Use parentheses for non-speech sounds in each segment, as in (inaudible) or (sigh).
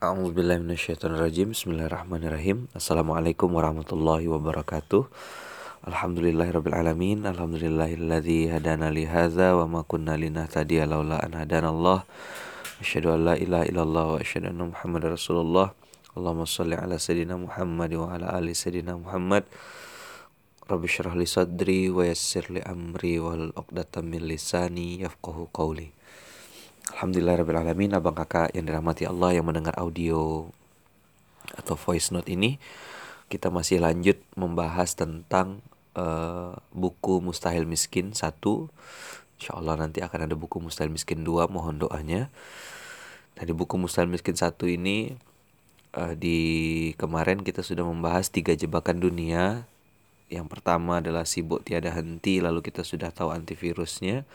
A'udzubillahiminasyaitonirrajim Bismillahirrahmanirrahim. Assalamualaikum warahmatullahi wabarakatuh. Alhamdulillahirrabbilalamin Alhamdulillahilladzi hadana Wa ma kunna linahtadiya laula an hadanallah Asyhadu an la ilaha illallah Wa asyhadu anna muhammad rasulullah. Allahumma salli ala sayyidina Muhammad Wa ala ali sayyidina Muhammad. Rabbi syrah li sadri Wa yassir li amri Wal uqdatan min lisani Yafqahu qawli Alhamdulillahirrahmanirrahim Abang kakak yang dirahmati Allah yang mendengar audio atau voice note ini Kita masih lanjut membahas tentang uh, buku Mustahil Miskin 1 Insya Allah nanti akan ada buku Mustahil Miskin 2 mohon doanya. Nah di buku Mustahil Miskin 1 ini uh, Di kemarin kita sudah membahas tiga jebakan dunia. Yang pertama adalah sibuk tiada henti lalu kita sudah tahu antivirusnya.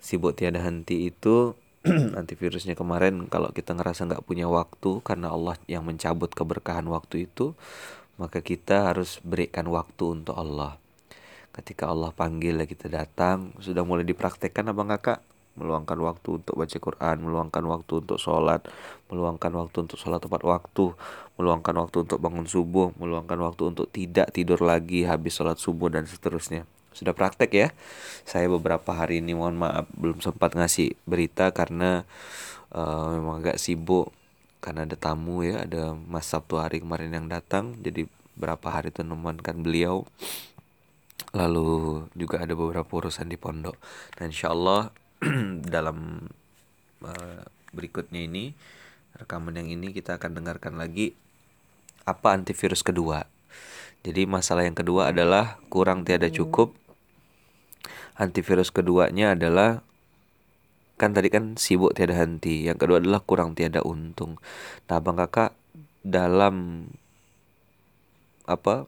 Sibuk tiada henti itu (clears throat) antivirusnya kemarin kalau kita ngerasa nggak punya waktu karena Allah yang mencabut keberkahan waktu itu maka kita harus berikan waktu untuk Allah. Ketika Allah panggil kita datang sudah mulai dipraktekkan abang kakak meluangkan waktu untuk baca Quran, meluangkan waktu untuk sholat, meluangkan waktu untuk sholat tepat waktu, meluangkan waktu untuk bangun subuh, meluangkan waktu untuk tidak tidur lagi habis sholat subuh dan seterusnya sudah praktek ya. Saya beberapa hari ini mohon maaf belum sempat ngasih berita karena uh, memang agak sibuk karena ada tamu ya, ada Mas Sabtu hari kemarin yang datang. Jadi berapa hari itu menemankan beliau. Lalu juga ada beberapa urusan di pondok. Dan insya Allah (clears throat) dalam uh, berikutnya ini rekaman yang ini kita akan dengarkan lagi apa antivirus kedua. Jadi masalah yang kedua adalah kurang tiada cukup antivirus keduanya adalah kan tadi kan sibuk tiada henti. Yang kedua adalah kurang tiada untung. Nah, Bang Kakak dalam apa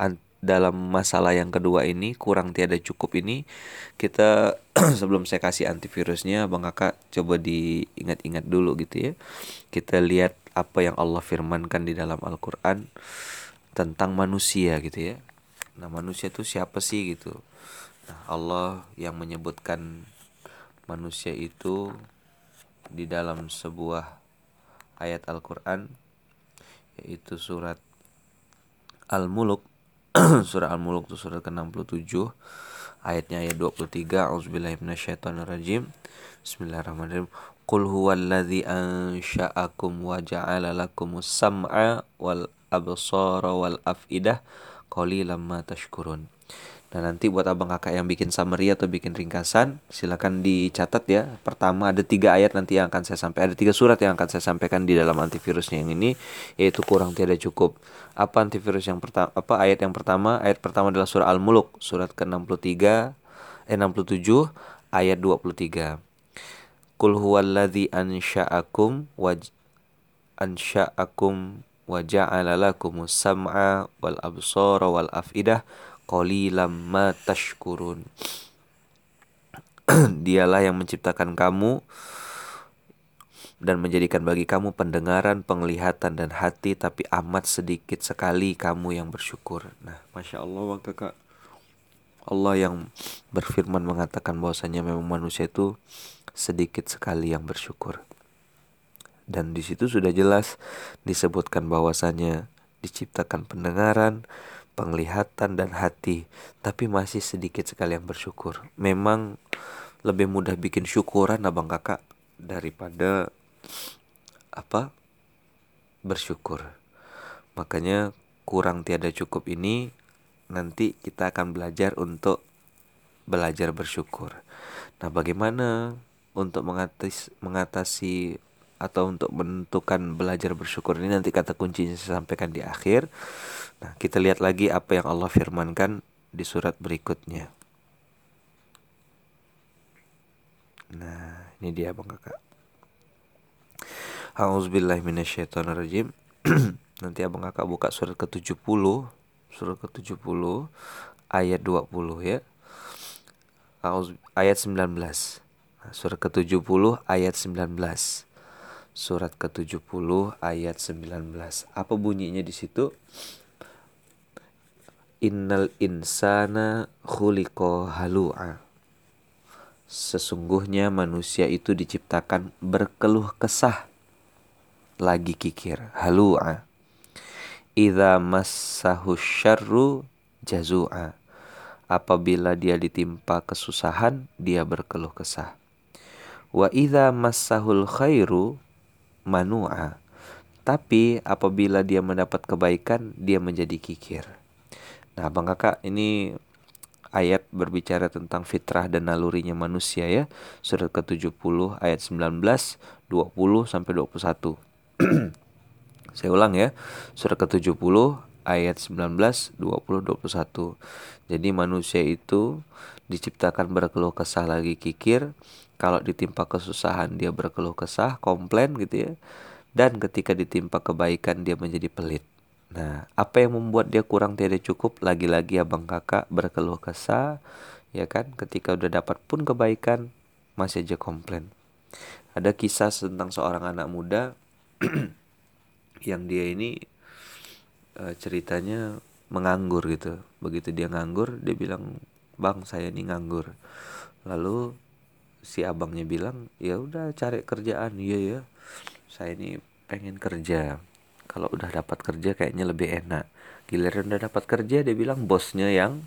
an, dalam masalah yang kedua ini kurang tiada cukup ini kita (clears throat) sebelum saya kasih antivirusnya Bang Kakak coba diingat-ingat dulu gitu ya. Kita lihat apa yang Allah firmankan di dalam Al-Qur'an tentang manusia gitu ya. Nah, manusia itu siapa sih gitu? Nah, Allah yang menyebutkan manusia itu di dalam sebuah ayat Al-Qur'an yaitu surat Al-Muluk. (clears throat) Surat Al-Muluk itu surat ke-67 ayatnya ayat 23 Auzubillahiminasyaitonirrajim Bismillahirrahmanirrahim. Qul huwallazi ansha'akum wa ja'ala lakumus sam'a wal absara wal af'idah qalilan ma tashkurun Nah nanti buat abang kakak yang bikin summary atau bikin ringkasan silakan dicatat ya. Pertama ada tiga ayat nanti yang akan saya sampaikan. Ada tiga surat yang akan saya sampaikan di dalam antivirusnya yang ini yaitu kurang tiada cukup. Apa antivirus yang pertama? Apa ayat yang pertama? Ayat pertama adalah surah Al-Muluk surat ke-63 eh 67 ayat 23. Qul huwallazi ansha'akum wa ansha'akum wa ja'ala sam'a wal absara wal afidah qalilam ma tashkurun. (clears throat) Dialah yang menciptakan kamu dan menjadikan bagi kamu pendengaran, penglihatan dan hati tapi amat sedikit sekali kamu yang bersyukur. Nah, Masya Allah kakak Allah yang berfirman mengatakan bahwasanya memang manusia itu sedikit sekali yang bersyukur. Dan di situ sudah jelas disebutkan bahwasanya diciptakan pendengaran, penglihatan dan hati, tapi masih sedikit sekali yang bersyukur. Memang lebih mudah bikin syukuran abang kakak daripada apa bersyukur. Makanya kurang tiada cukup ini nanti kita akan belajar untuk belajar bersyukur. Nah, bagaimana untuk mengatasi, mengatasi atau untuk menentukan belajar bersyukur ini nanti kata kuncinya saya sampaikan di akhir. Nah, kita lihat lagi apa yang Allah firmankan di surat berikutnya. Nah, ini dia Bang Kakak. A'udzubillahiminasyaitonirrajim. (clears throat) Nanti Abang Kakak buka surat ke-70, surat ke-70 ayat 20 ya. ayat 19. Nah, surat ke-70 ayat 19. Surat ke-70 ayat 19. Apa bunyinya di situ? Innal insana khuliqa halu'a. Sesungguhnya manusia itu diciptakan berkeluh kesah. lagi kikir. Halu'a. Idza massahu syarru jazu'a. Apabila dia ditimpa kesusahan, dia berkeluh kesah. Wa idza massahul khairu manu'a. Tapi apabila dia mendapat kebaikan, dia menjadi kikir. Nah, Bang Kakak, ini ayat berbicara tentang fitrah dan nalurinya manusia ya. Surat ke-70 ayat 19, 20 sampai 21. (clears throat) Saya ulang ya. Surat ke-70 ayat 19, 20, 21. Jadi manusia itu diciptakan berkeluh kesah lagi kikir. Kalau ditimpa kesusahan dia berkeluh kesah, komplain gitu ya. Dan ketika ditimpa kebaikan dia menjadi pelit. Nah, apa yang membuat dia kurang tiada cukup? Lagi-lagi abang kakak berkeluh kesah, ya kan? Ketika udah dapat pun kebaikan, masih aja komplain. Ada kisah tentang seorang anak muda (clears throat) yang dia ini e, ceritanya menganggur gitu. Begitu dia nganggur, dia bilang, "Bang, saya ini nganggur." Lalu si abangnya bilang, "Ya udah cari kerjaan." Iya ya. Saya ini pengen kerja kalau udah dapat kerja kayaknya lebih enak. Giliran udah dapat kerja dia bilang bosnya yang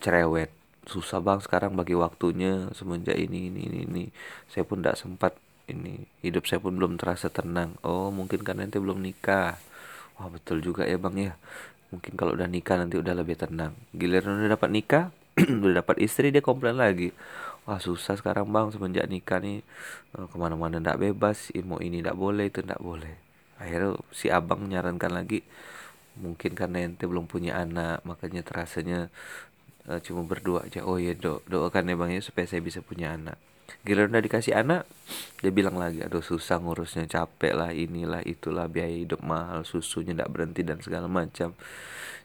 cerewet. Susah bang sekarang bagi waktunya semenjak ini ini ini, ini. saya pun tidak sempat ini hidup saya pun belum terasa tenang. Oh mungkin karena nanti belum nikah. Wah betul juga ya bang ya. Mungkin kalau udah nikah nanti udah lebih tenang. Giliran udah dapat nikah (clears throat) udah dapat istri dia komplain lagi. Wah susah sekarang bang semenjak nikah nih. Eh, ke mana-mana ndak bebas mau ini ndak boleh itu ndak boleh akhirnya si abang menyarankan lagi mungkin karena ente belum punya anak makanya terasanya uh, cuma berdua aja. Oh ya do doakan ya bang ya supaya saya bisa punya anak. Giliran udah dikasih anak dia bilang lagi aduh susah ngurusnya capek lah inilah itulah biaya hidup mahal susunya tidak berhenti dan segala macam.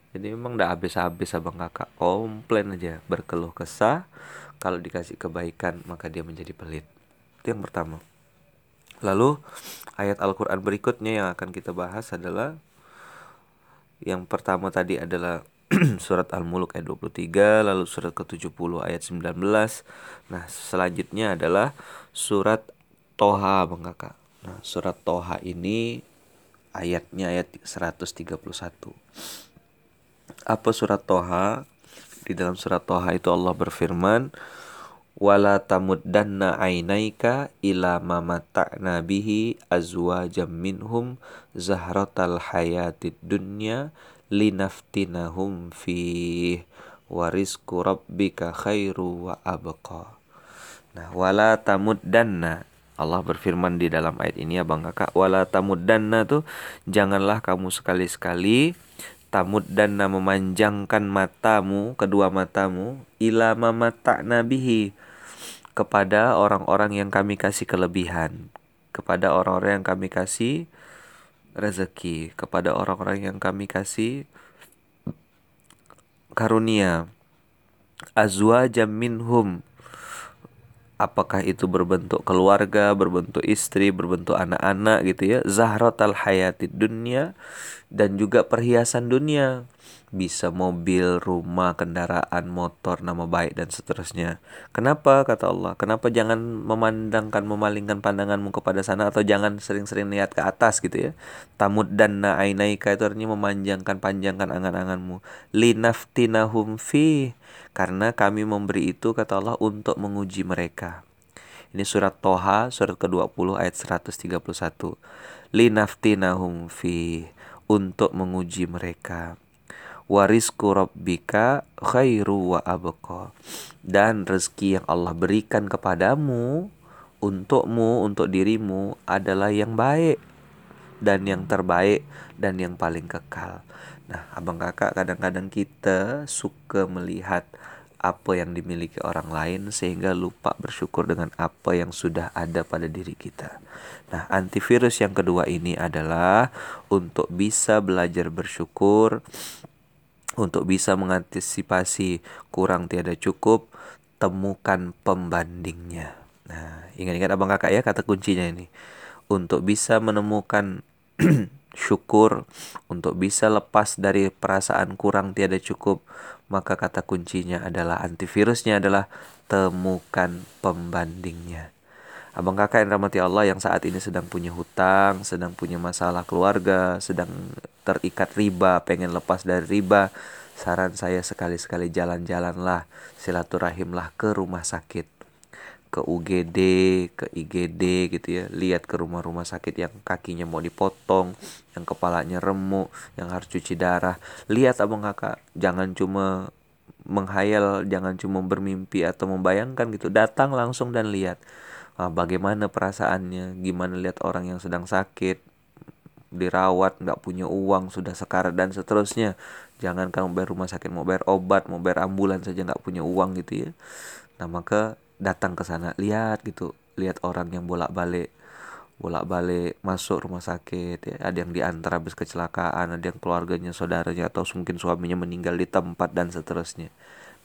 Jadi memang tidak habis-habis abang kakak. Komplain aja berkeluh kesah. Kalau dikasih kebaikan maka dia menjadi pelit. Itu yang pertama. Lalu ayat Al-Quran berikutnya yang akan kita bahas adalah yang pertama tadi adalah (clears throat) surat Al-Muluk ayat 23, lalu surat ke-70 ayat 19. Nah, selanjutnya adalah surat Toha, Bang Kakak. Nah, surat Toha ini ayatnya ayat 131. Apa surat Toha? Di dalam surat Toha itu Allah berfirman, wala tamuddanna ainaika ila ma mata'na bihi azwajam minhum zahratal hayatid dunya linaftinahum fi warisku rabbika khairu wa abqa. Nah wala tamuddanna. Allah berfirman di dalam ayat ini ya Bang Kakak wala tamuddanna tuh janganlah kamu sekali-sekali tamuddanna memanjangkan matamu kedua matamu ila ma mata'na bihi kepada orang-orang yang kami kasih kelebihan, kepada orang-orang yang kami kasih rezeki, kepada orang-orang yang kami kasih karunia. Azwa minhum apakah itu berbentuk keluarga, berbentuk istri, berbentuk anak-anak gitu ya. Zahratal hayatid dunia dan juga perhiasan dunia bisa mobil, rumah, kendaraan, motor, nama baik dan seterusnya. Kenapa kata Allah? Kenapa jangan memandangkan memalingkan pandanganmu kepada sana atau jangan sering-sering lihat ke atas gitu ya. Tamud dan na'ainaika itu artinya memanjangkan panjangkan angan-anganmu. Linaftinahum fi karena kami memberi itu kata Allah untuk menguji mereka. Ini surat Toha surat ke-20 ayat 131. Linaftinahum fi untuk menguji mereka warisku rabbika khairu wa abqa dan rezeki yang Allah berikan kepadamu untukmu untuk dirimu adalah yang baik dan yang terbaik dan yang paling kekal. Nah, abang kakak kadang-kadang kita suka melihat apa yang dimiliki orang lain sehingga lupa bersyukur dengan apa yang sudah ada pada diri kita. Nah, antivirus yang kedua ini adalah untuk bisa belajar bersyukur untuk bisa mengantisipasi kurang tiada cukup, temukan pembandingnya. Nah, ingat-ingat abang kakak ya kata kuncinya ini. Untuk bisa menemukan (clears throat) syukur, untuk bisa lepas dari perasaan kurang tiada cukup, maka kata kuncinya adalah antivirusnya adalah temukan pembandingnya. Abang kakak yang rahmati Allah yang saat ini sedang punya hutang, sedang punya masalah keluarga, sedang terikat riba, pengen lepas dari riba, saran saya sekali-sekali jalan-jalanlah, silaturahimlah ke rumah sakit ke UGD, ke IGD gitu ya. Lihat ke rumah-rumah sakit yang kakinya mau dipotong, yang kepalanya remuk, yang harus cuci darah. Lihat abang kakak, jangan cuma menghayal, jangan cuma bermimpi atau membayangkan gitu. Datang langsung dan lihat. Nah, bagaimana perasaannya, gimana lihat orang yang sedang sakit, dirawat, nggak punya uang, sudah sekarat dan seterusnya. Jangan kamu bayar rumah sakit, mau bayar obat, mau bayar ambulan saja nggak punya uang gitu ya. Nah maka datang ke sana lihat gitu lihat orang yang bolak-balik bolak-balik masuk rumah sakit ya. Ada yang diantar habis kecelakaan ada yang keluarganya saudaranya atau mungkin suaminya meninggal di tempat dan seterusnya.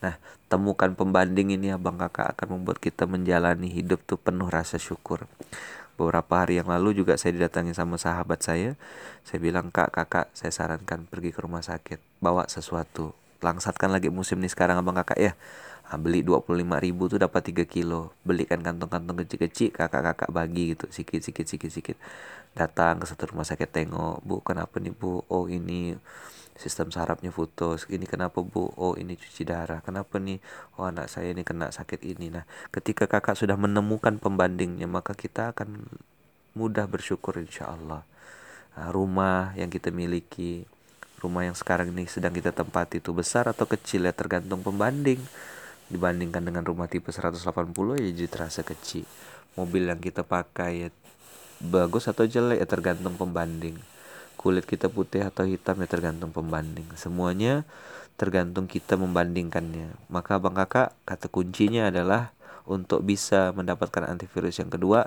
Nah temukan pembanding ini abang kakak akan membuat kita menjalani hidup tuh penuh rasa syukur. Beberapa hari yang lalu juga saya didatangi sama sahabat saya. Saya bilang kak kakak saya sarankan pergi ke rumah sakit bawa sesuatu. Langsatkan lagi musim ini sekarang abang kakak ya Nah, beli 25 ribu tuh dapat 3 kilo. Belikan kantong-kantong kecil-kecil kakak-kakak bagi gitu. Sikit-sikit sikit-sikit datang ke satu rumah sakit tengok bu kenapa nih bu? Oh ini sistem sarafnya putus. Ini kenapa bu? Oh ini cuci darah. Kenapa nih? Oh anak saya ini kena sakit ini. Nah ketika kakak sudah menemukan pembandingnya maka kita akan mudah bersyukur insya Allah. Nah, rumah yang kita miliki rumah yang sekarang ini sedang kita tempati itu besar atau kecil ya tergantung pembanding dibandingkan dengan rumah tipe 180 ya jadi terasa kecil. Mobil yang kita pakai ya bagus atau jelek ya tergantung pembanding. Kulit kita putih atau hitam ya tergantung pembanding. Semuanya tergantung kita membandingkannya. Maka bang kakak kata kuncinya adalah untuk bisa mendapatkan antivirus yang kedua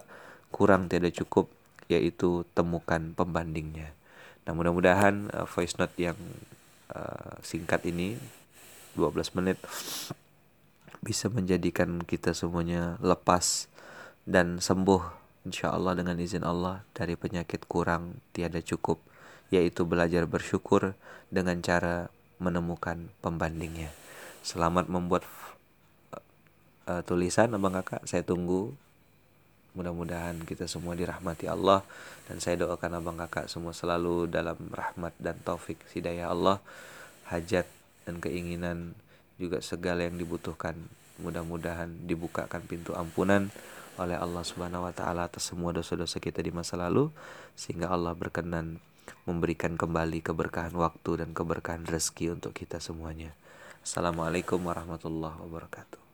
kurang tidak cukup yaitu temukan pembandingnya. Nah mudah-mudahan uh, voice note yang uh, singkat ini 12 menit bisa menjadikan kita semuanya lepas dan sembuh insya Allah dengan izin Allah. Dari penyakit kurang tiada cukup yaitu belajar bersyukur dengan cara menemukan pembandingnya. Selamat membuat uh, tulisan abang kakak. Saya tunggu. Mudah-mudahan kita semua dirahmati Allah. Dan saya doakan abang kakak semua selalu dalam rahmat dan taufik hidayah Allah hajat dan keinginan juga segala yang dibutuhkan mudah-mudahan dibukakan pintu ampunan oleh Allah Subhanahu wa taala atas semua dosa-dosa kita di masa lalu sehingga Allah berkenan memberikan kembali keberkahan waktu dan keberkahan rezeki untuk kita semuanya. Assalamualaikum warahmatullahi wabarakatuh.